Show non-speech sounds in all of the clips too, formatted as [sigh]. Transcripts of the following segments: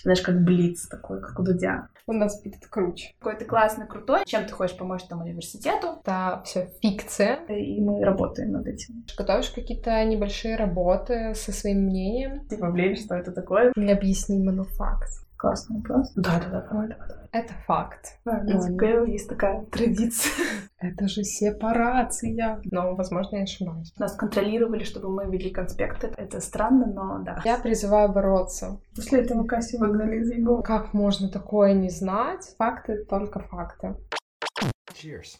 Типа, знаешь, как блиц такой, как у Дудя. У нас будет круче. Какой ты классный, крутой. Чем ты хочешь помочь там университету? Это все фикция. И мы работаем над этим. Готовишь какие-то небольшие работы со своим мнением? Типа, блин, что это такое? Не объясни факт. Классный вопрос. Да-да-да, давай, давай. Это факт. Да, ну, ну, есть такая традиция. [laughs] Это же сепарация. Но, возможно, я ошибаюсь. Нас контролировали, чтобы мы вели конспекты. Это странно, но да. Я призываю бороться. После этого Касси выгнали из ЕГУ. Как можно такое не знать? Факты только факты. Cheers.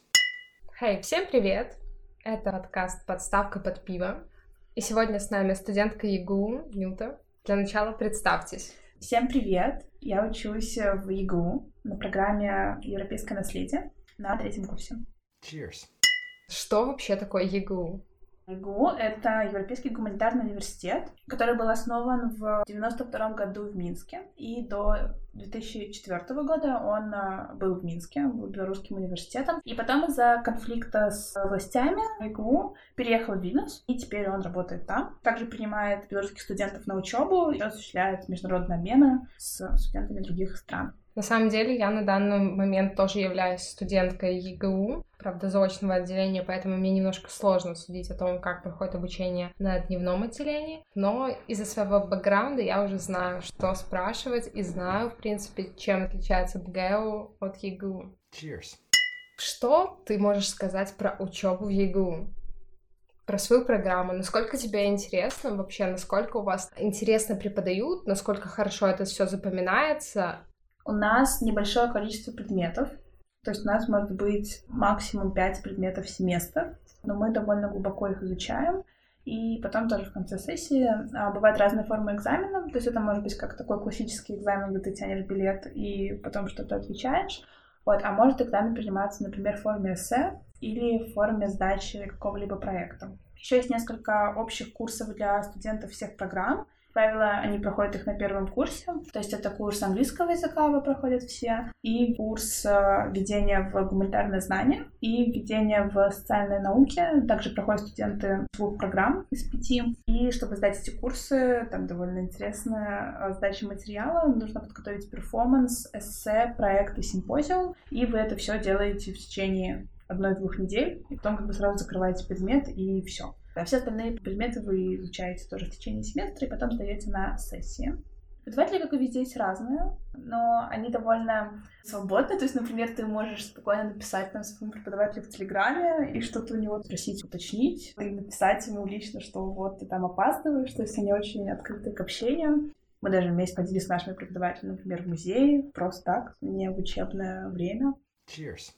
Хей, hey, всем привет! Это подкаст «Подставка под пиво». И сегодня с нами студентка ЕГУ Нюта. Для начала представьтесь. Всем привет! Я учусь в ЕГУ на программе «Европейское наследие» на третьем курсе. Cheers! Что вообще такое ЕГУ? ЕГУ — это Европейский гуманитарный университет, который был основан в 92 году в Минске. И до 2004 года он а, был в Минске, был белорусским университетом. И потом из-за конфликта с властями ЕГУ переехал в Вильнюс, и теперь он работает там. Также принимает белорусских студентов на учебу и осуществляет международные обмены с студентами других стран. На самом деле я на данный момент тоже являюсь студенткой ЕГУ, правда, заочного отделения, поэтому мне немножко сложно судить о том, как проходит обучение на дневном отделении. Но из-за своего бэкграунда я уже знаю, что спрашивать, и знаю, в принципе, чем отличается БГУ от ЕГУ. Cheers. Что ты можешь сказать про учебу в ЕГУ? про свою программу, насколько тебе интересно вообще, насколько у вас интересно преподают, насколько хорошо это все запоминается, у нас небольшое количество предметов, то есть у нас может быть максимум 5 предметов в семестр, но мы довольно глубоко их изучаем. И потом тоже в конце сессии а, бывают разные формы экзамена. То есть это может быть как такой классический экзамен, где ты тянешь билет и потом что-то отвечаешь. Вот. А может экзамен приниматься, например, в форме эссе или в форме сдачи какого-либо проекта. Еще есть несколько общих курсов для студентов всех программ правило, они проходят их на первом курсе. То есть это курс английского языка вы проходят все, и курс э, введения в гуманитарные знания, и введение в социальные науки. Также проходят студенты двух программ из пяти. И чтобы сдать эти курсы, там довольно интересная э, сдача материала. Нужно подготовить перформанс, эссе, проект и симпозиум. И вы это все делаете в течение одной-двух недель, и потом как бы сразу закрываете предмет, и все. А все остальные предметы вы изучаете тоже в течение семестра и потом сдаете на сессии. Преподаватели, как и везде, есть разные, но они довольно свободны. То есть, например, ты можешь спокойно написать там своему преподавателю в Телеграме и что-то у него спросить, уточнить, и написать ему лично, что вот ты там опаздываешь. То есть они очень открыты к общению. Мы даже вместе ходили с нашими преподавателями, например, в музей, просто так, не в учебное время. Cheers.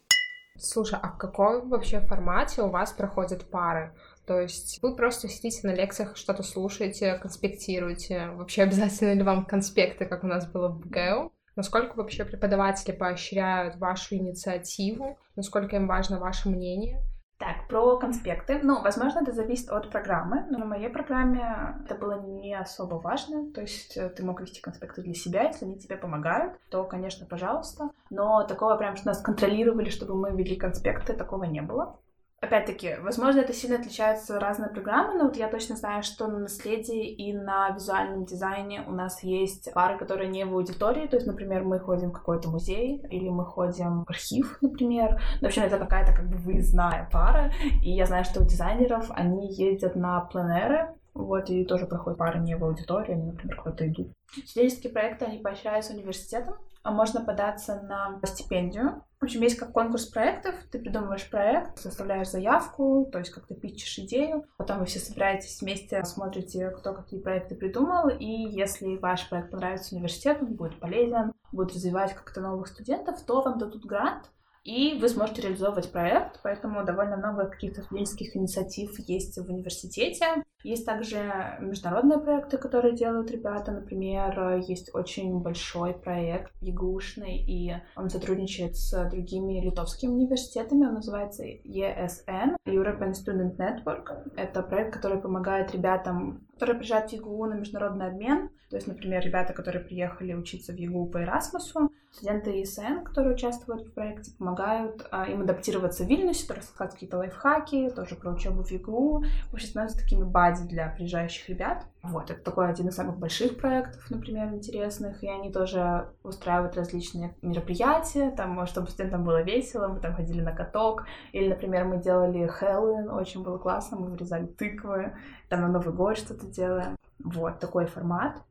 Слушай, а в каком вообще формате у вас проходят пары? То есть вы просто сидите на лекциях, что-то слушаете, конспектируете. Вообще обязательно ли вам конспекты, как у нас было в БГУ? Насколько вообще преподаватели поощряют вашу инициативу? Насколько им важно ваше мнение? Так, про конспекты. Ну, возможно, это зависит от программы, но на моей программе это было не особо важно. То есть э, ты мог вести конспекты для себя, если они тебе помогают, то, конечно, пожалуйста. Но такого прям, что нас контролировали, чтобы мы вели конспекты, такого не было. Опять-таки, возможно, это сильно отличаются разные программы, но вот я точно знаю, что на наследии и на визуальном дизайне у нас есть пары, которые не в аудитории, то есть, например, мы ходим в какой-то музей или мы ходим в архив, например. Но, в общем, это какая-то как бы выездная пара, и я знаю, что у дизайнеров они ездят на пленеры, вот, и тоже проходят пары не в аудитории, они, например, куда-то идут. Студенческие проекты, они поощряются университетом, а можно податься на стипендию. В общем, есть как конкурс проектов. Ты придумываешь проект, составляешь заявку, то есть как ты пичешь идею. Потом вы все собираетесь вместе, смотрите, кто какие проекты придумал. И если ваш проект понравится университету, будет полезен, будет развивать как-то новых студентов, то вам дадут грант, и вы сможете реализовывать проект, поэтому довольно много каких-то студенческих инициатив есть в университете. Есть также международные проекты, которые делают ребята. Например, есть очень большой проект ЕГУшный, и он сотрудничает с другими литовскими университетами. Он называется ESN, European Student Network. Это проект, который помогает ребятам которые приезжают в ЕГУ на международный обмен. То есть, например, ребята, которые приехали учиться в ЕГУ по Эрасмусу, студенты ИСН, которые участвуют в проекте, помогают а, им адаптироваться в Вильнюсе, рассказать какие-то лайфхаки, тоже про учебу в ЕГУ. Вообще становятся такими бади для приезжающих ребят. Вот, это такой один из самых больших проектов, например, интересных, и они тоже устраивают различные мероприятия, там, чтобы студентам было весело, мы там ходили на каток, или, например, мы делали Хэллоуин, очень было классно, мы вырезали тыквы, там на Новый год что-то делаем. Вот, такой формат.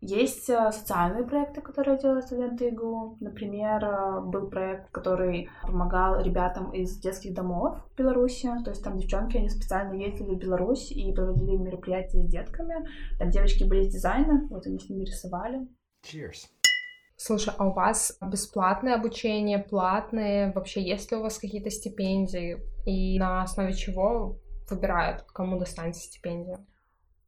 Есть э, социальные проекты, которые делают студенты ИГУ. Например, э, был проект, который помогал ребятам из детских домов в Беларуси. То есть там девчонки, они специально ездили в Беларусь и проводили мероприятия с детками. Там девочки были из дизайна, вот они с ними рисовали. Cheers. Слушай, а у вас бесплатное обучение, платное? Вообще, есть ли у вас какие-то стипендии? И на основе чего выбирают, кому достанется стипендия?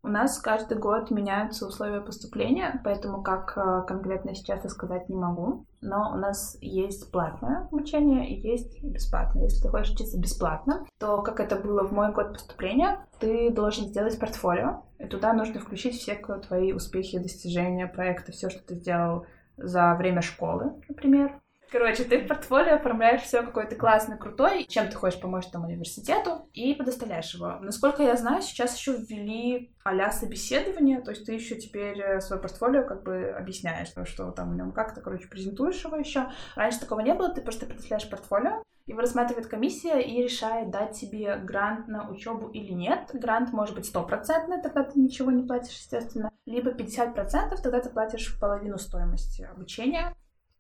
У нас каждый год меняются условия поступления, поэтому как э, конкретно сейчас я сказать не могу. Но у нас есть платное обучение и есть бесплатное. Если ты хочешь учиться бесплатно, то, как это было в мой год поступления, ты должен сделать портфолио, и туда нужно включить все твои успехи, достижения, проекты, все, что ты сделал за время школы, например. Короче, ты в портфолио оформляешь все какой то классный, крутой, чем ты хочешь помочь там университету, и предоставляешь его. Насколько я знаю, сейчас еще ввели а собеседование, то есть ты еще теперь э, свое портфолио как бы объясняешь, что там в нем как-то, короче, презентуешь его еще. Раньше такого не было, ты просто предоставляешь портфолио, его рассматривает комиссия и решает, дать тебе грант на учебу или нет. Грант может быть стопроцентный, тогда ты ничего не платишь, естественно. Либо 50%, тогда ты платишь половину стоимости обучения.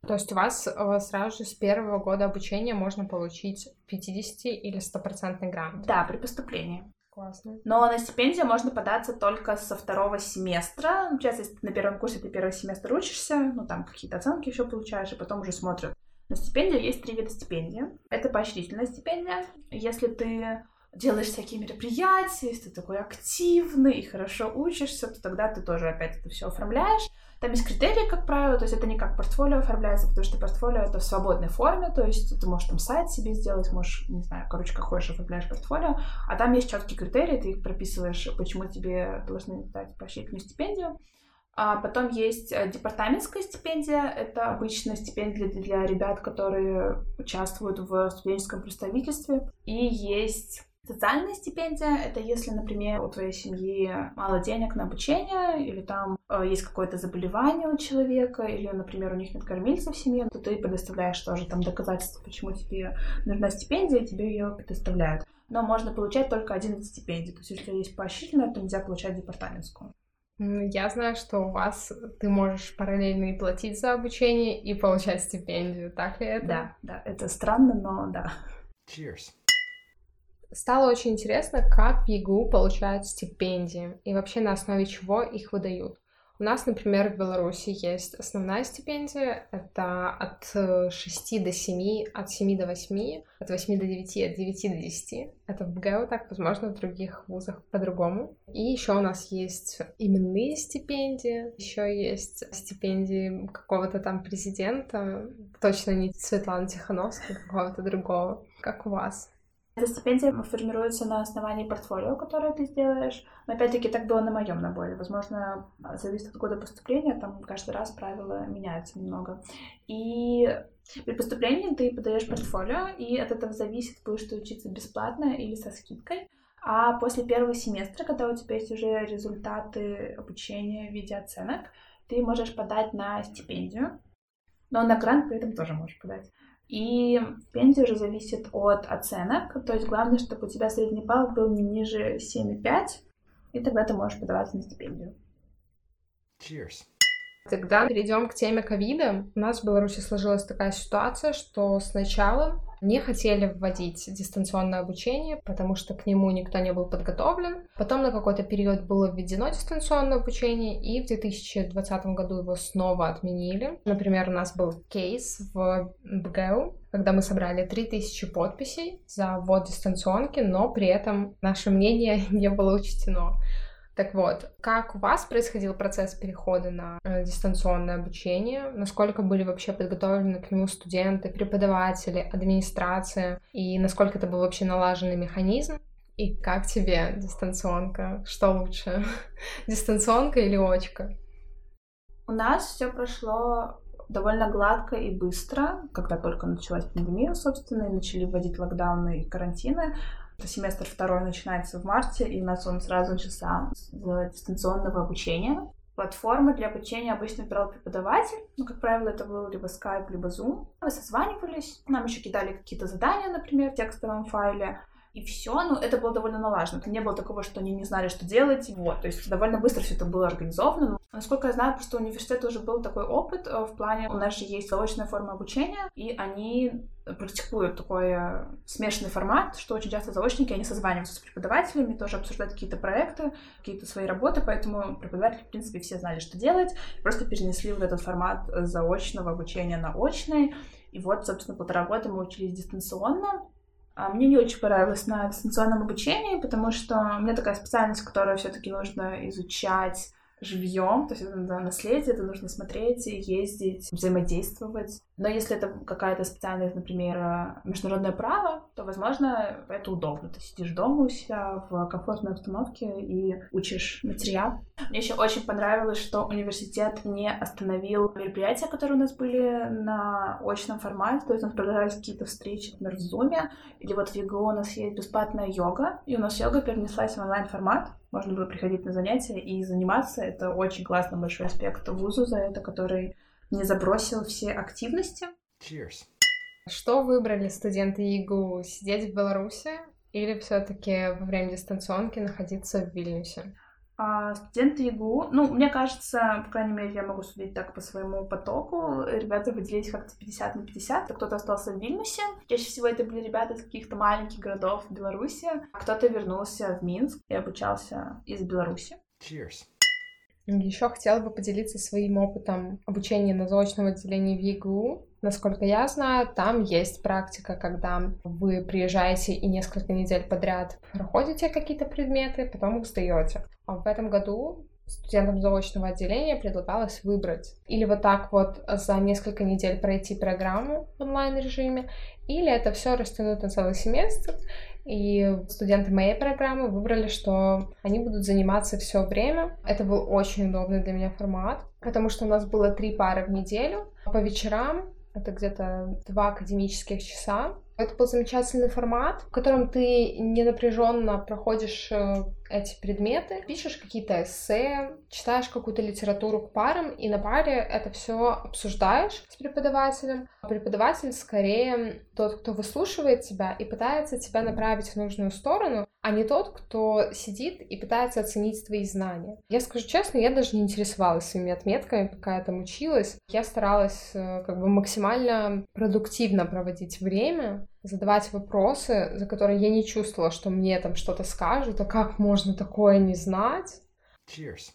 То есть у вас э, сразу же с первого года обучения можно получить 50 или стопроцентный грант? Да, при поступлении. Классно. Но на стипендию можно податься только со второго семестра. Сейчас, если ты на первом курсе ты первый семестр учишься, ну там какие-то оценки еще получаешь, и потом уже смотрят. На стипендию есть три вида стипендии. Это поощрительная стипендия. Если ты делаешь всякие мероприятия, если ты такой активный и хорошо учишься, то тогда ты тоже опять это все оформляешь. Там есть критерии, как правило, то есть это не как портфолио оформляется, потому что портфолио это в свободной форме, то есть ты можешь там сайт себе сделать, можешь, не знаю, короче, как хочешь оформляешь портфолио, а там есть четкие критерии, ты их прописываешь, почему тебе должны дать поощрительную стипендию. А потом есть э, департаментская стипендия. Это обычно стипендия для, для ребят, которые участвуют в студенческом представительстве. И есть Социальная стипендия — это если, например, у твоей семьи мало денег на обучение, или там э, есть какое-то заболевание у человека, или, например, у них нет кормильца в семье, то ты предоставляешь тоже там доказательства, почему тебе нужна стипендия, и тебе ее предоставляют. Но можно получать только один вид стипендии. То есть, если есть поощрительная, то нельзя получать департаментскую. Я знаю, что у вас ты можешь параллельно и платить за обучение, и получать стипендию. Так ли это? Да, да. Это странно, но да. Cheers стало очень интересно, как в ЕГУ получают стипендии и вообще на основе чего их выдают. У нас, например, в Беларуси есть основная стипендия, это от 6 э, до 7, от 7 до 8, от 8 до 9, от 9 до 10. Это в БГУ так, возможно, в других вузах по-другому. И еще у нас есть именные стипендии, еще есть стипендии какого-то там президента, точно не Светланы Тихановской, какого-то другого. Как у вас? Эта стипендия формируется на основании портфолио, которое ты сделаешь. Но опять-таки так было на моем наборе. Возможно, зависит от года поступления, там каждый раз правила меняются немного. И при поступлении ты подаешь портфолио, и от этого зависит, будешь ты учиться бесплатно или со скидкой. А после первого семестра, когда у тебя есть уже результаты обучения в виде оценок, ты можешь подать на стипендию, но на грант при этом тоже можешь подать. И стипендия уже зависит от оценок. То есть главное, чтобы у тебя средний балл был не ниже 7,5, и тогда ты можешь подаваться на стипендию. Cheers. Тогда перейдем к теме ковида. У нас в Беларуси сложилась такая ситуация, что сначала не хотели вводить дистанционное обучение, потому что к нему никто не был подготовлен. Потом на какой-то период было введено дистанционное обучение, и в 2020 году его снова отменили. Например, у нас был кейс в БГУ, когда мы собрали 3000 подписей за ввод дистанционки, но при этом наше мнение [laughs] не было учтено. Так вот, как у вас происходил процесс перехода на э, дистанционное обучение? Насколько были вообще подготовлены к нему студенты, преподаватели, администрация? И насколько это был вообще налаженный механизм? И как тебе дистанционка? Что лучше, [laughs] дистанционка или очка? У нас все прошло довольно гладко и быстро, когда только началась пандемия, собственно, и начали вводить локдауны и карантины. Семестр второй начинается в марте, и у нас он сразу начался с дистанционного обучения. Платформы для обучения обычно выбирал преподаватель. Ну, как правило, это был либо Skype, либо Zoom. Мы созванивались, нам еще кидали какие-то задания, например, в текстовом файле и все. Ну, это было довольно налажено. Не было такого, что они не знали, что делать. Вот, то есть довольно быстро все это было организовано. Насколько я знаю, просто у университета уже был такой опыт э, в плане, у нас же есть заочная форма обучения, и они практикуют такой э, смешанный формат, что очень часто заочники, они созваниваются с преподавателями, тоже обсуждают какие-то проекты, какие-то свои работы, поэтому преподаватели, в принципе, все знали, что делать, просто перенесли вот этот формат заочного обучения на очный, и вот, собственно, полтора года мы учились дистанционно, мне не очень понравилось на дистанционном обучении, потому что у меня такая специальность, которую все-таки нужно изучать живьем, то есть это наследие, это нужно смотреть, ездить, взаимодействовать. Но если это какая-то специальность, например, международное право, то, возможно, это удобно. Ты сидишь дома у себя в комфортной обстановке и учишь материал. Мне еще очень понравилось, что университет не остановил мероприятия, которые у нас были на очном формате, то есть у нас продолжались какие-то встречи, например, в Zoom, или вот в ЕГУ у нас есть бесплатная йога, и у нас йога перенеслась в онлайн-формат, можно было приходить на занятия и заниматься. Это очень классный большой аспект вузу за это, который не забросил все активности. Cheers. Что выбрали студенты ИГУ? Сидеть в Беларуси или все-таки во время дистанционки находиться в Вильнюсе? А студенты ЕГУ, ну, мне кажется, по крайней мере, я могу судить так по своему потоку, ребята выделились как-то 50 на 50, кто-то остался в Вильнюсе, чаще всего это были ребята из каких-то маленьких городов в Беларуси, а кто-то вернулся в Минск и обучался из Беларуси. Cheers. Еще хотела бы поделиться своим опытом обучения на заочном отделении в ЕГУ. Насколько я знаю, там есть практика, когда вы приезжаете и несколько недель подряд проходите какие-то предметы, потом их сдаете. А в этом году студентам заочного отделения предлагалось выбрать или вот так вот за несколько недель пройти программу в онлайн-режиме, или это все растянуть на целый семестр, и студенты моей программы выбрали, что они будут заниматься все время. Это был очень удобный для меня формат, потому что у нас было три пары в неделю. По вечерам это где-то два академических часа. Это был замечательный формат, в котором ты не напряженно проходишь э, эти предметы, пишешь какие-то эссе, читаешь какую-то литературу к парам, и на паре это все обсуждаешь с преподавателем. Преподаватель скорее тот, кто выслушивает тебя и пытается тебя направить в нужную сторону, а не тот, кто сидит и пытается оценить твои знания. Я скажу честно, я даже не интересовалась своими отметками, пока я там училась. Я старалась э, как бы максимально продуктивно проводить время, задавать вопросы, за которые я не чувствовала, что мне там что-то скажут, а как можно такое не знать. Cheers.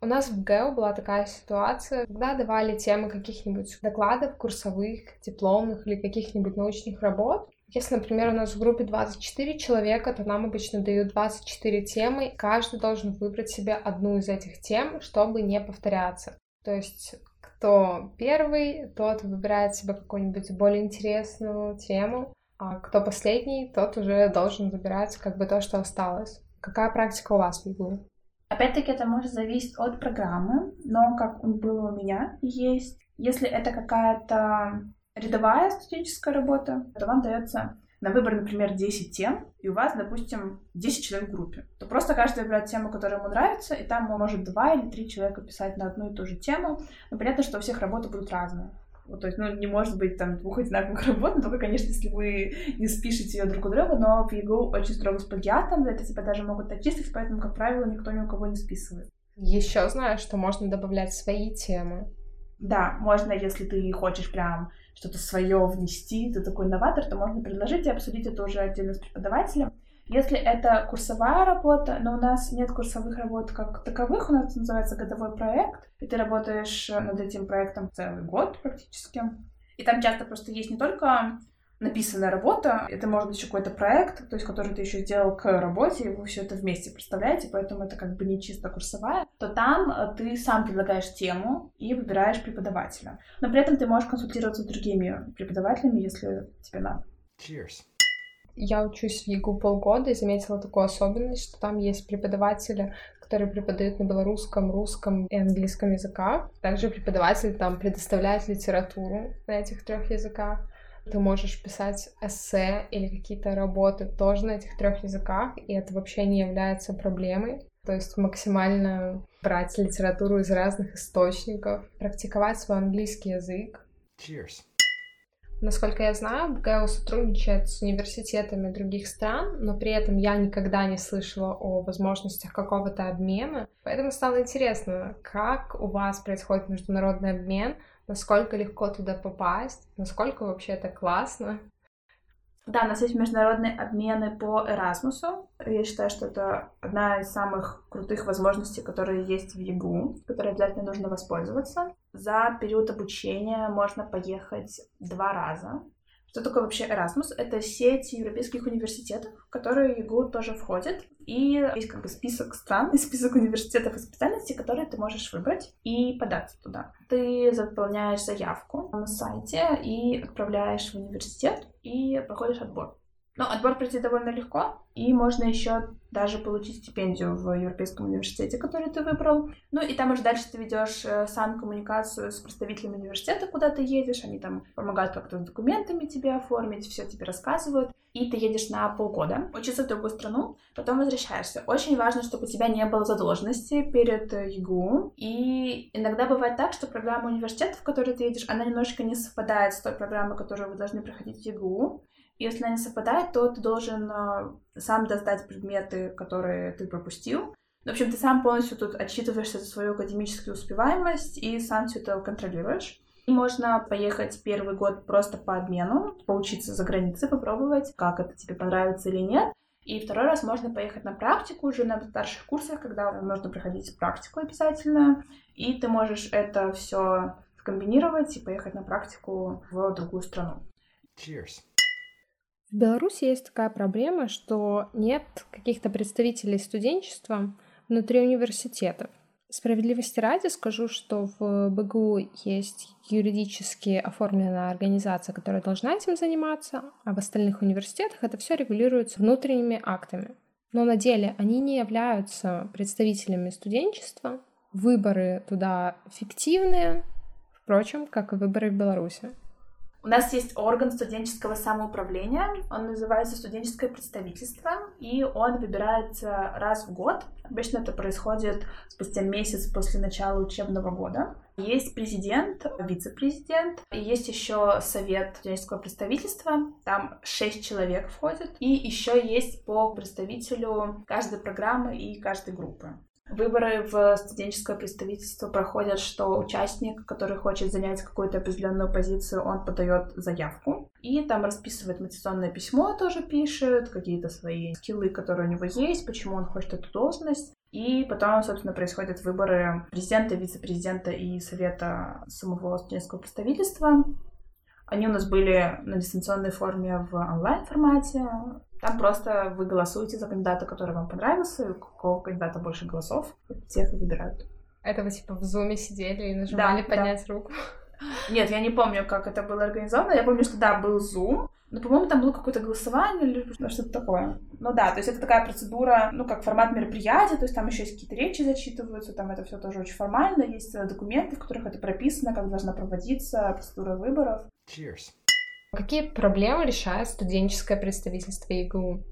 У нас в ГЭУ была такая ситуация, когда давали темы каких-нибудь докладов, курсовых, дипломных или каких-нибудь научных работ. Если, например, у нас в группе 24 человека, то нам обычно дают 24 темы, каждый должен выбрать себе одну из этих тем, чтобы не повторяться. То есть кто первый, тот выбирает себе какую-нибудь более интересную тему, а кто последний, тот уже должен выбирать как бы то, что осталось. Какая практика у вас в ИГУ? Опять-таки это может зависеть от программы, но как было у меня, есть, если это какая-то рядовая студенческая работа, то вам дается на выбор, например, 10 тем, и у вас, допустим, 10 человек в группе, то просто каждый выбирает тему, которая ему нравится, и там может два или три человека писать на одну и ту же тему. Но понятно, что у всех работы будут разные. Вот, то есть, ну, не может быть там двух одинаковых работ, но только, конечно, если вы не спишете ее друг у друга, но в ЕГУ очень строго с плагиатом, за это тебя даже могут отчислить, поэтому, как правило, никто ни у кого не списывает. Еще знаю, что можно добавлять свои темы. Да, можно, если ты хочешь прям что-то свое внести, ты такой новатор, то можно предложить и обсудить это уже отдельно с преподавателем. Если это курсовая работа, но у нас нет курсовых работ как таковых, у нас называется годовой проект, и ты работаешь над этим проектом целый год практически. И там часто просто есть не только написанная работа, это может быть еще какой-то проект, то есть который ты еще сделал к работе, и вы все это вместе представляете, поэтому это как бы не чисто курсовая, то там э, ты сам предлагаешь тему и выбираешь преподавателя. Но при этом ты можешь консультироваться с другими преподавателями, если тебе надо. Cheers. Я учусь в ЕГУ полгода и заметила такую особенность, что там есть преподаватели, которые преподают на белорусском, русском и английском языках. Также преподаватель там предоставляет литературу на этих трех языках. Ты можешь писать эссе или какие-то работы тоже на этих трех языках, и это вообще не является проблемой. То есть максимально брать литературу из разных источников, практиковать свой английский язык. Cheers. Насколько я знаю, БГУ сотрудничает с университетами других стран, но при этом я никогда не слышала о возможностях какого-то обмена. Поэтому стало интересно, как у вас происходит международный обмен, насколько легко туда попасть, насколько вообще это классно. Да, у нас есть международные обмены по Эрасмусу. Я считаю, что это одна из самых крутых возможностей, которые есть в ЕГУ, которые обязательно нужно воспользоваться. За период обучения можно поехать два раза. Что такое вообще Erasmus? Это сеть европейских университетов, в которые ЕГУ тоже входит. И есть как бы список стран и список университетов и специальностей, которые ты можешь выбрать и податься туда. Ты заполняешь заявку на сайте и отправляешь в университет и проходишь отбор. Но отбор пройти довольно легко, и можно еще даже получить стипендию в Европейском университете, который ты выбрал. Ну и там уже дальше ты ведешь э, сам коммуникацию с представителями университета, куда ты едешь, они там помогают как-то с документами тебе оформить, все тебе рассказывают. И ты едешь на полгода, учиться в другую страну, потом возвращаешься. Очень важно, чтобы у тебя не было задолженности перед э, ЕГУ. И иногда бывает так, что программа университета, в которой ты едешь, она немножко не совпадает с той программой, которую вы должны проходить в ЕГУ. Если она не совпадает, то ты должен э, сам достать предметы, которые ты пропустил. В общем, ты сам полностью тут отчитываешься за свою академическую успеваемость и сам все это контролируешь. И можно поехать первый год просто по обмену, поучиться за границей, попробовать, как это тебе понравится или нет. И второй раз можно поехать на практику уже на старших курсах, когда нужно проходить практику обязательно. И ты можешь это все скомбинировать и поехать на практику в другую страну. Cheers. В Беларуси есть такая проблема, что нет каких-то представителей студенчества внутри университетов. Справедливости ради скажу, что в БГУ есть юридически оформленная организация, которая должна этим заниматься, а в остальных университетах это все регулируется внутренними актами. Но на деле они не являются представителями студенчества. Выборы туда фиктивные, впрочем, как и выборы в Беларуси. У нас есть орган студенческого самоуправления, он называется студенческое представительство, и он выбирается раз в год. Обычно это происходит спустя месяц после начала учебного года. Есть президент, вице-президент, и есть еще совет студенческого представительства, там шесть человек входит, и еще есть по представителю каждой программы и каждой группы. Выборы в студенческое представительство проходят, что участник, который хочет занять какую-то определенную позицию, он подает заявку и там расписывает мотивационное письмо, тоже пишет, какие-то свои скиллы, которые у него есть, почему он хочет эту должность. И потом, собственно, происходят выборы президента, вице-президента и совета самого студенческого представительства. Они у нас были на дистанционной форме в онлайн-формате. Там просто вы голосуете за кандидата, который вам понравился, и у какого кандидата больше голосов, всех и выбирают. Это вы типа в зуме сидели и нажимали да, поднять да. руку? Нет, я не помню, как это было организовано. Я помню, что да, был Zoom, но, по-моему, там было какое-то голосование или что-то такое. Ну да, то есть это такая процедура, ну, как формат мероприятия, то есть там еще есть какие-то речи зачитываются, там это все тоже очень формально, есть документы, в которых это прописано, как должна проводиться процедура выборов. Cheers. Какие проблемы решает студенческое представительство ЕГУ?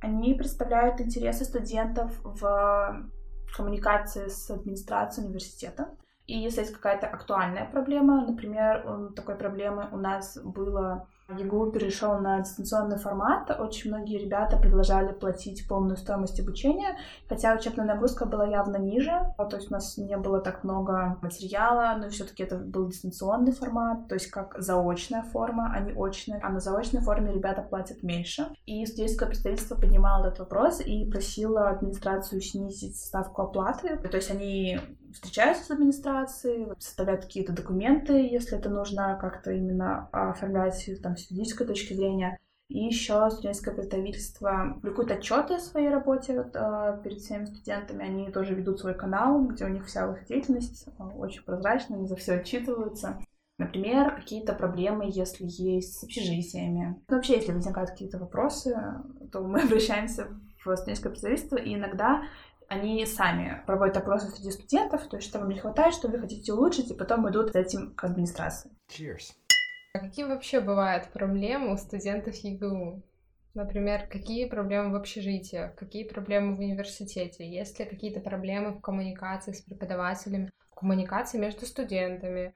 Они представляют интересы студентов в коммуникации с администрацией университета. И если есть какая-то актуальная проблема, например, такой проблемы у нас было ЕГУ перешел на дистанционный формат. Очень многие ребята предложили платить полную стоимость обучения, хотя учебная нагрузка была явно ниже. То есть у нас не было так много материала, но все-таки это был дистанционный формат, то есть как заочная форма, а не очная. А на заочной форме ребята платят меньше. И студенческое представительство поднимало этот вопрос и просило администрацию снизить ставку оплаты. То есть они встречаются с администрацией, составляют какие-то документы, если это нужно как-то именно оформлять там, с юридической точки зрения. И еще студенческое представительство публикует отчеты о своей работе э, перед всеми студентами. Они тоже ведут свой канал, где у них вся их деятельность э, очень прозрачная, они за все отчитываются. Например, какие-то проблемы, если есть с общежитиями. Ну, вообще, если возникают какие-то вопросы, то мы [laughs] обращаемся в студенческое представительство, и иногда они сами проводят опросы среди студентов, то есть что вам не хватает, что вы хотите улучшить, и потом идут с этим к администрации. Cheers. А какие вообще бывают проблемы у студентов ЕГУ? Например, какие проблемы в общежитии, какие проблемы в университете, есть ли какие-то проблемы в коммуникации с преподавателями, в коммуникации между студентами,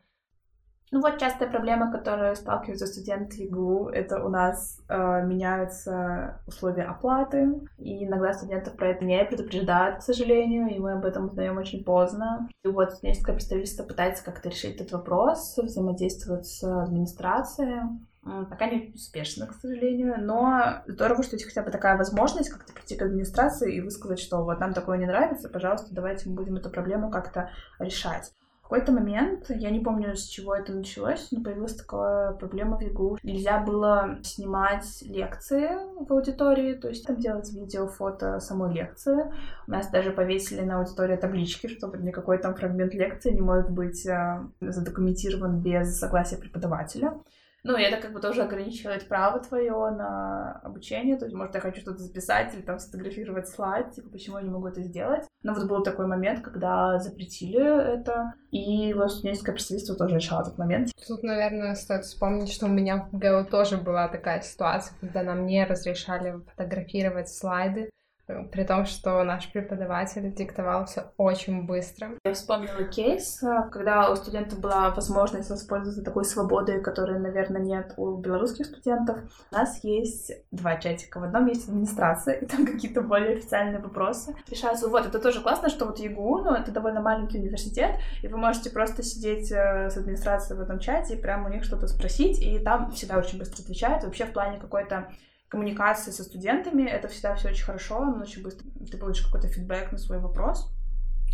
ну вот частая проблема, которая сталкиваются студенты ЕГУ, это у нас э, меняются условия оплаты, и иногда студентов про это не предупреждают, к сожалению, и мы об этом узнаем очень поздно. И вот студенческое представительство пытается как-то решить этот вопрос, взаимодействовать с администрацией. Пока не успешно, к сожалению, но здорово, что есть хотя бы такая возможность как-то прийти к администрации и высказать, что вот нам такое не нравится, пожалуйста, давайте мы будем эту проблему как-то решать. В какой-то момент, я не помню, с чего это началось, но появилась такая проблема в ЕГУ. Нельзя было снимать лекции в аудитории, то есть там делать видео, фото самой лекции. У нас даже повесили на аудитории таблички, чтобы никакой там фрагмент лекции не может быть а, задокументирован без согласия преподавателя. Ну, это как бы тоже ограничивает право твое на обучение. То есть, может, я хочу что-то записать или там сфотографировать слайд, типа, почему я не могу это сделать. Но вот был такой момент, когда запретили это, и вот студенческое представительство тоже решало этот момент. Тут, наверное, стоит вспомнить, что у меня в ГЭО тоже была такая ситуация, когда нам не разрешали фотографировать слайды, при том, что наш преподаватель диктовал все очень быстро. Я вспомнила кейс, э, когда у студентов была возможность воспользоваться такой свободой, которой, наверное, нет у белорусских студентов. У нас есть два чатика. В одном есть администрация, и там какие-то более официальные вопросы решаются. Вот, это тоже классно, что вот ЕГУ, ну, это довольно маленький университет, и вы можете просто сидеть э, с администрацией в этом чате и прямо у них что-то спросить, и там всегда очень быстро отвечают. Вообще в плане какой-то коммуникации со студентами, это всегда все очень хорошо, но очень быстро ты получишь какой-то фидбэк на свой вопрос.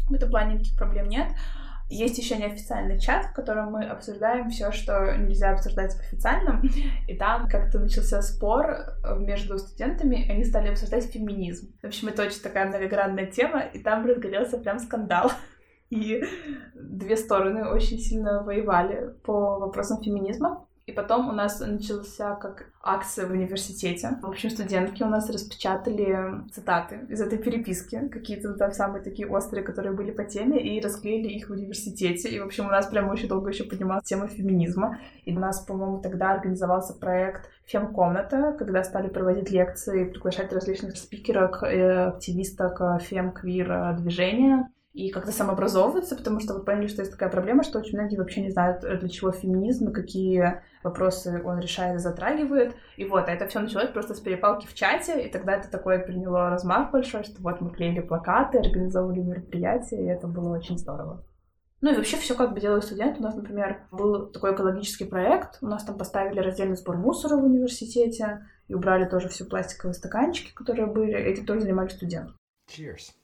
В этом плане никаких проблем нет. Есть еще неофициальный чат, в котором мы обсуждаем все, что нельзя обсуждать в официальном. И там как-то начался спор между студентами, они стали обсуждать феминизм. В общем, это очень такая многогранная тема, и там разгорелся прям скандал. [laughs] И две стороны очень сильно воевали по вопросам феминизма. И потом у нас начался как акция в университете. В общем, студентки у нас распечатали цитаты из этой переписки, какие-то там самые такие острые, которые были по теме, и расклеили их в университете. И, в общем, у нас прям очень долго еще поднималась тема феминизма. И у нас, по-моему, тогда организовался проект «Фем-комната», когда стали проводить лекции, приглашать различных спикеров, э, активисток э, фем-квир-движения и как-то самообразовываться, потому что вы поняли, что есть такая проблема, что очень многие вообще не знают, для чего феминизм какие вопросы он решает и затрагивает. И вот, а это все началось просто с перепалки в чате, и тогда это такое приняло размах большой, что вот мы клеили плакаты, организовывали мероприятия, и это было очень здорово. Ну и вообще все как бы делают студенты. У нас, например, был такой экологический проект. У нас там поставили раздельный сбор мусора в университете и убрали тоже все пластиковые стаканчики, которые были. Этим тоже занимались студенты. Cheers.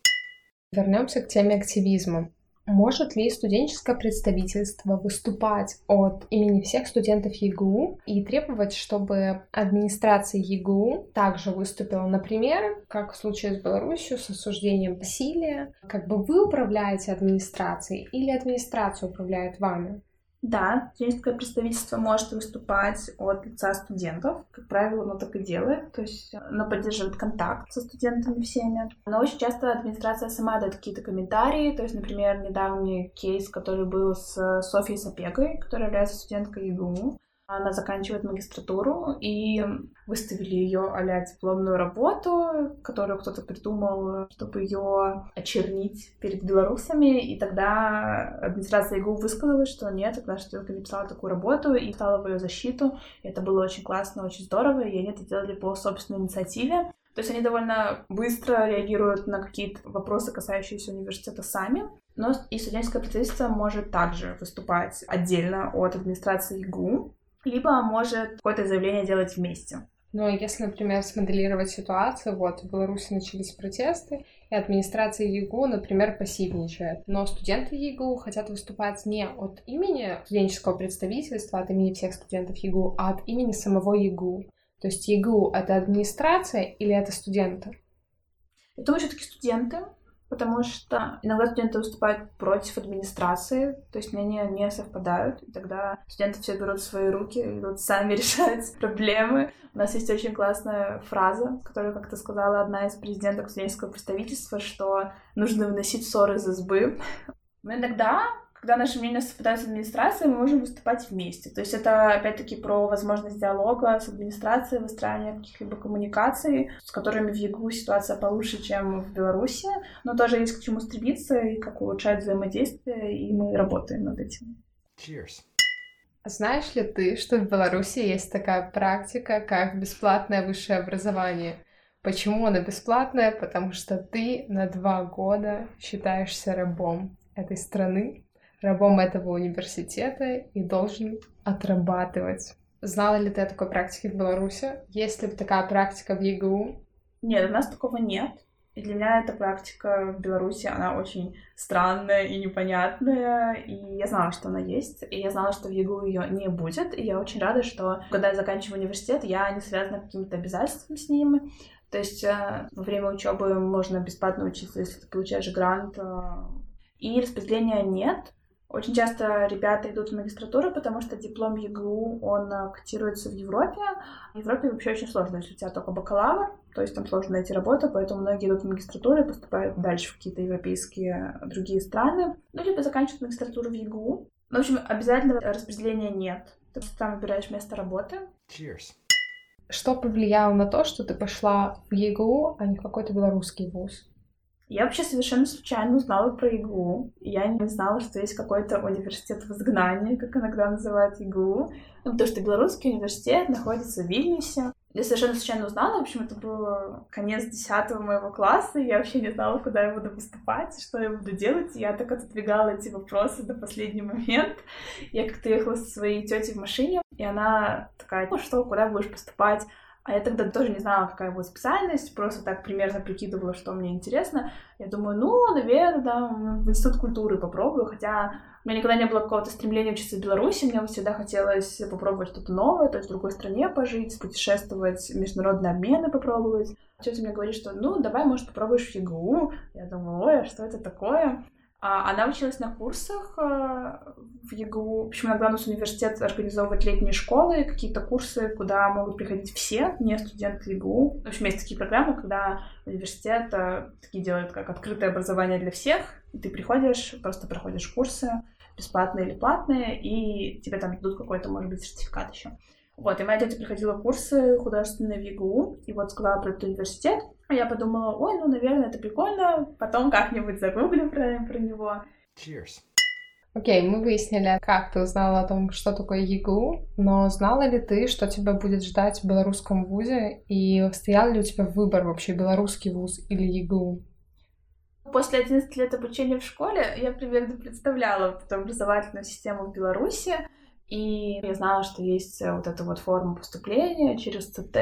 Вернемся к теме активизма. Может ли студенческое представительство выступать от имени всех студентов ЕГУ и требовать, чтобы администрация ЕГУ также выступила, например, как в случае с Беларусью, с осуждением насилия? Как бы вы управляете администрацией или администрация управляет вами? Да, студенческое представительство может выступать от лица студентов. Как правило, оно так и делает. То есть оно поддерживает контакт со студентами всеми. Но очень часто администрация сама дает какие-то комментарии. То есть, например, недавний кейс, который был с Софией Сапегой, которая является студенткой ИГУ. Она заканчивает магистратуру, и выставили ее а дипломную работу, которую кто-то придумал, чтобы ее очернить перед белорусами. И тогда администрация ИГУ высказалась, что нет, тогда студентка написала такую работу и стала в ее защиту. И это было очень классно, очень здорово, и они это делали по собственной инициативе. То есть они довольно быстро реагируют на какие-то вопросы, касающиеся университета сами. Но и студенческое представительство может также выступать отдельно от администрации ИГУ либо может какое-то заявление делать вместе. Но если, например, смоделировать ситуацию, вот в Беларуси начались протесты, и администрация ЕГУ, например, пассивничает. Но студенты ЕГУ хотят выступать не от имени студенческого представительства, от имени всех студентов ЕГУ, а от имени самого ЕГУ. То есть ЕГУ — это администрация или это студенты? Я думаю, все-таки студенты, потому что иногда студенты выступают против администрации, то есть мнения не совпадают, и тогда студенты все берут в свои руки, идут сами [laughs] решать проблемы. У нас есть очень классная фраза, которую как-то сказала одна из президенток студенческого представительства, что нужно выносить ссоры из избы. Но иногда когда наши мнения совпадают с администрацией, мы можем выступать вместе. То есть это, опять-таки, про возможность диалога с администрацией, выстраивания каких-либо коммуникаций, с которыми в ЕГУ ситуация получше, чем в Беларуси, но тоже есть к чему стремиться и как улучшать взаимодействие, и мы работаем над этим. Cheers. Знаешь ли ты, что в Беларуси есть такая практика, как бесплатное высшее образование? Почему оно бесплатное? Потому что ты на два года считаешься рабом этой страны, рабом этого университета и должен отрабатывать. Знала ли ты о такой практике в Беларуси? Есть ли такая практика в ЕГУ? Нет, у нас такого нет. И для меня эта практика в Беларуси, она очень странная и непонятная, и я знала, что она есть, и я знала, что в ЕГУ ее не будет, и я очень рада, что когда я заканчиваю университет, я не связана какими-то обязательствами с ними, то есть э, во время учебы можно бесплатно учиться, если ты получаешь грант, э, и распределения нет, очень часто ребята идут в магистратуру, потому что диплом ЕГУ, он э, котируется в Европе. В Европе вообще очень сложно, если у тебя только бакалавр, то есть там сложно найти работу, поэтому многие идут в магистратуру и поступают дальше в какие-то европейские другие страны. Ну, либо заканчивают магистратуру в ЕГУ. Ну, в общем, обязательного распределения нет. Ты там выбираешь место работы. Cheers. Что повлияло на то, что ты пошла в ЕГУ, а не в какой-то белорусский вуз? Я вообще совершенно случайно узнала про ИГУ. Я не знала, что есть какой-то университет в изгнании, как иногда называют ИГУ. Ну, потому что Белорусский университет находится в Вильнюсе. Я совершенно случайно узнала, в общем, это был конец десятого моего класса, и я вообще не знала, куда я буду поступать, что я буду делать. Я так отодвигала эти вопросы до последнего момента. Я как-то ехала со своей тетей в машине, и она такая, ну что, куда будешь поступать? А я тогда тоже не знала, какая будет специальность, просто так примерно прикидывала, что мне интересно. Я думаю, ну, наверное, да, в институт культуры попробую, хотя у меня никогда не было какого-то стремления учиться в Беларуси, мне всегда хотелось попробовать что-то новое, то есть в другой стране пожить, путешествовать, международные обмены попробовать. Тетя мне говорит, что ну, давай, может, попробуешь в ЕГУ. Я думаю, ой, а что это такое? А она училась на курсах э, в ЕГУ. В общем, иногда у нас университет организовывает летние школы, какие-то курсы, куда могут приходить все, не студенты ЕГУ. В общем, есть такие программы, когда университет э, такие делает как открытое образование для всех, и ты приходишь, просто проходишь курсы, бесплатные или платные, и тебе там дадут какой-то, может быть, сертификат еще. Вот, и моя тетя приходила курсы художественные в ЕГУ, и вот сказала про этот университет. А я подумала, ой, ну, наверное, это прикольно, потом как-нибудь загуглю про, про него. Cheers. Окей, okay, мы выяснили, как ты узнала о том, что такое ЕГУ, но знала ли ты, что тебя будет ждать в белорусском вузе, и стоял ли у тебя выбор вообще, белорусский вуз или ЕГУ? После 11 лет обучения в школе я примерно представляла образовательную систему в Беларуси, и я знала, что есть э, вот эта вот форма поступления через ЦТ,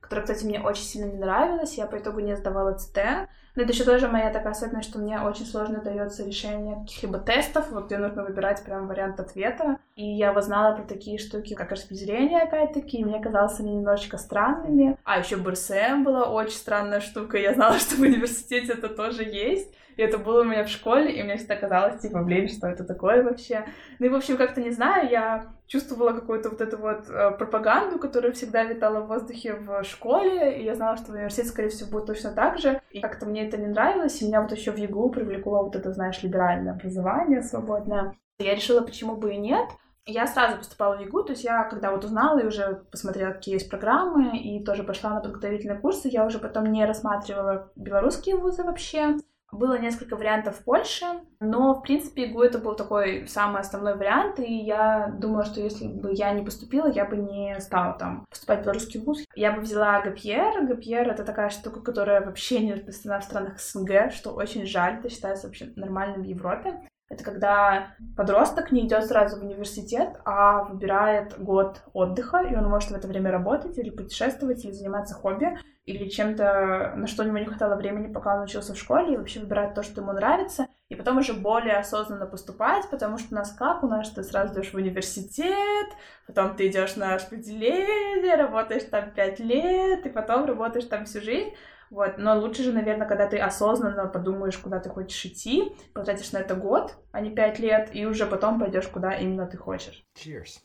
которая, кстати, мне очень сильно не нравилась. Я по итогу не сдавала ЦТ. Но это еще тоже моя такая особенность, что мне очень сложно дается решение каких-либо тестов, вот где нужно выбирать прям вариант ответа. И я вот знала про такие штуки, как распределение, опять-таки, и мне казалось они немножечко странными. А еще БРСМ была очень странная штука, я знала, [laughs] что в университете это тоже есть. И это было у меня в школе, и мне всегда казалось, типа, блин, что это такое вообще? Ну и, в общем, как-то не знаю, я чувствовала какую-то вот эту вот э, пропаганду, которая всегда витала в воздухе в школе, и я знала, что в университете, скорее всего, будет точно так же. И как-то мне это не нравилось, и меня вот еще в ЕГУ привлекло вот это, знаешь, либеральное образование свободное. Я решила, почему бы и нет. Я сразу поступала в ЕГУ, то есть я, когда вот узнала и уже посмотрела, какие есть программы, и тоже пошла на подготовительные курсы, я уже потом не рассматривала белорусские вузы вообще. Было несколько вариантов в Польше, но, в принципе, ИГУ это был такой самый основной вариант, и я думала, что если бы я не поступила, я бы не стала там поступать в белорусский вуз. Я бы взяла ГПР. ГПР — это такая штука, которая вообще не распространена в странах СНГ, что очень жаль, это считается вообще нормальным в Европе. Это когда подросток не идет сразу в университет, а выбирает год отдыха, и он может в это время работать или путешествовать, или заниматься хобби, или чем-то, на что у него не хватало времени, пока он учился в школе, и вообще выбирать то, что ему нравится, и потом уже более осознанно поступать, потому что у нас как? У нас ты сразу идешь в университет, потом ты идешь на распределение, работаешь там пять лет, и потом работаешь там всю жизнь. Вот. Но лучше же, наверное, когда ты осознанно подумаешь, куда ты хочешь идти, потратишь на это год, а не пять лет, и уже потом пойдешь, куда именно ты хочешь. Cheers.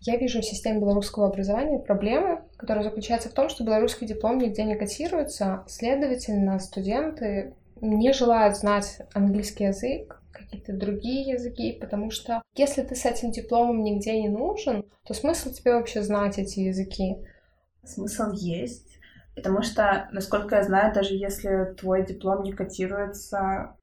Я вижу в системе белорусского образования проблемы, которая заключается в том, что белорусский диплом нигде не котируется, следовательно, студенты не желают знать английский язык, какие-то другие языки, потому что если ты с этим дипломом нигде не нужен, то смысл тебе вообще знать эти языки? Смысл есть, потому что, насколько я знаю, даже если твой диплом не котируется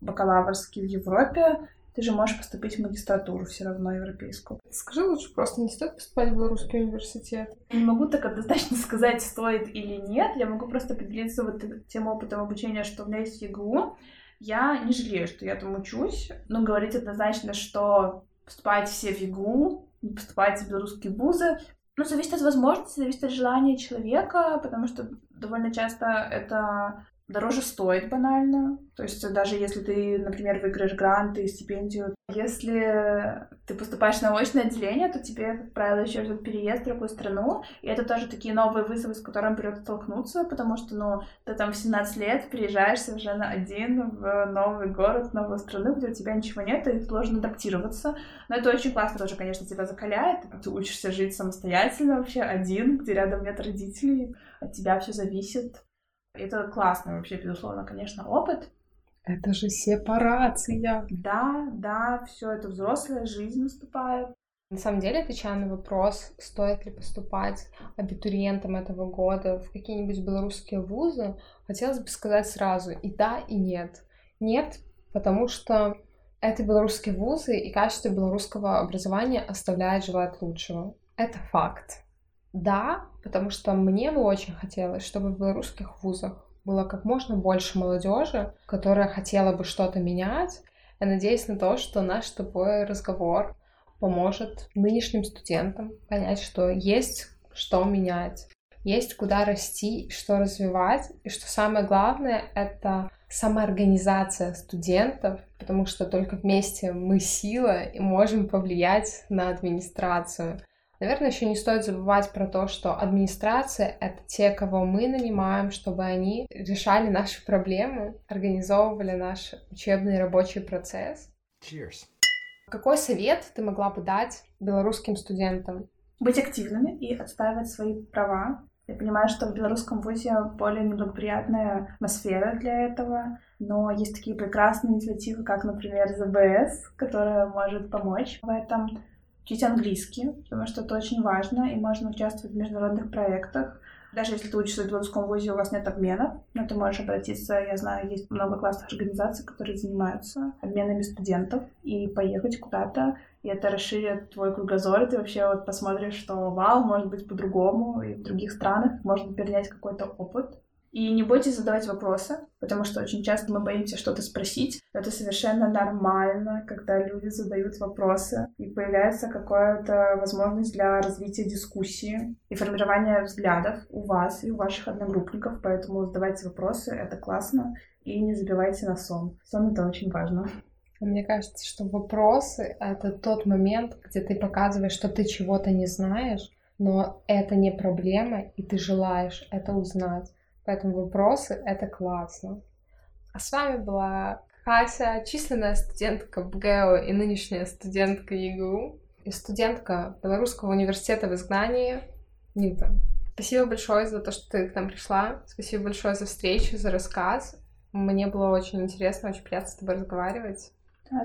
бакалаврский в Европе, ты же можешь поступить в магистратуру все равно европейскую. Скажи лучше, просто не стоит поступать в белорусский университет? Не могу так однозначно [laughs] сказать, стоит или нет. Я могу просто поделиться вот тем опытом обучения, что у меня есть ЕГУ. Я не жалею, что я там учусь, но говорить однозначно, что поступать все в ЕГУ, не поступать в белорусские вузы, ну, зависит от возможностей, зависит от желания человека, потому что довольно часто это дороже стоит банально. То есть даже если ты, например, выиграешь грант и стипендию, если ты поступаешь на очное отделение, то тебе, как правило, еще ждет переезд в другую страну. И это тоже такие новые вызовы, с которыми придется столкнуться, потому что, ну, ты там в 17 лет приезжаешь совершенно один в новый город, в новую страну, где у тебя ничего нет, и должен адаптироваться. Но это очень классно тоже, конечно, тебя закаляет. Ты учишься жить самостоятельно вообще, один, где рядом нет родителей, от тебя все зависит. Это классный вообще, безусловно, конечно, опыт. Это же сепарация. Да, да, все это взрослая жизнь наступает. На самом деле, отвечая на вопрос, стоит ли поступать абитуриентам этого года в какие-нибудь белорусские вузы, хотелось бы сказать сразу и да, и нет. Нет, потому что это белорусские вузы, и качество белорусского образования оставляет желать лучшего. Это факт. Да, потому что мне бы очень хотелось, чтобы в белорусских вузах было как можно больше молодежи, которая хотела бы что-то менять. Я надеюсь на то, что наш с тобой разговор поможет нынешним студентам понять, что есть что менять, есть куда расти, что развивать, и что самое главное — это самоорганизация студентов, потому что только вместе мы сила и можем повлиять на администрацию. Наверное, еще не стоит забывать про то, что администрация — это те, кого мы нанимаем, чтобы они решали наши проблемы, организовывали наш учебный рабочий процесс. Cheers. Какой совет ты могла бы дать белорусским студентам? Быть активными и отстаивать свои права. Я понимаю, что в белорусском вузе более неблагоприятная атмосфера для этого, но есть такие прекрасные инициативы, как, например, ЗБС, которая может помочь в этом учить английский, потому что это очень важно, и можно участвовать в международных проектах. Даже если ты учишься в белорусском вузе, у вас нет обмена, но ты можешь обратиться, я знаю, есть много классных организаций, которые занимаются обменами студентов, и поехать куда-то, и это расширит твой кругозор, и ты вообще вот посмотришь, что вау, может быть по-другому, и в других странах можно перенять какой-то опыт. И не бойтесь задавать вопросы, потому что очень часто мы боимся что-то спросить. Это совершенно нормально, когда люди задают вопросы, и появляется какая-то возможность для развития дискуссии и формирования взглядов у вас и у ваших одногруппников. Поэтому задавайте вопросы, это классно, и не забивайте на сон. Сон — это очень важно. Мне кажется, что вопросы — это тот момент, где ты показываешь, что ты чего-то не знаешь, но это не проблема, и ты желаешь это узнать. Поэтому вопросы — это классно. А с вами была Кася, численная студентка БГЭО и нынешняя студентка ЕГУ и студентка Белорусского университета в изгнании Нита. Спасибо большое за то, что ты к нам пришла. Спасибо большое за встречу, за рассказ. Мне было очень интересно, очень приятно с тобой разговаривать.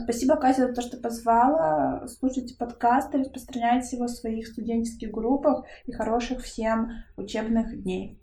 Спасибо, Катя, за то, что позвала. Слушайте подкасты, распространяйте его в своих студенческих группах и хороших всем учебных дней.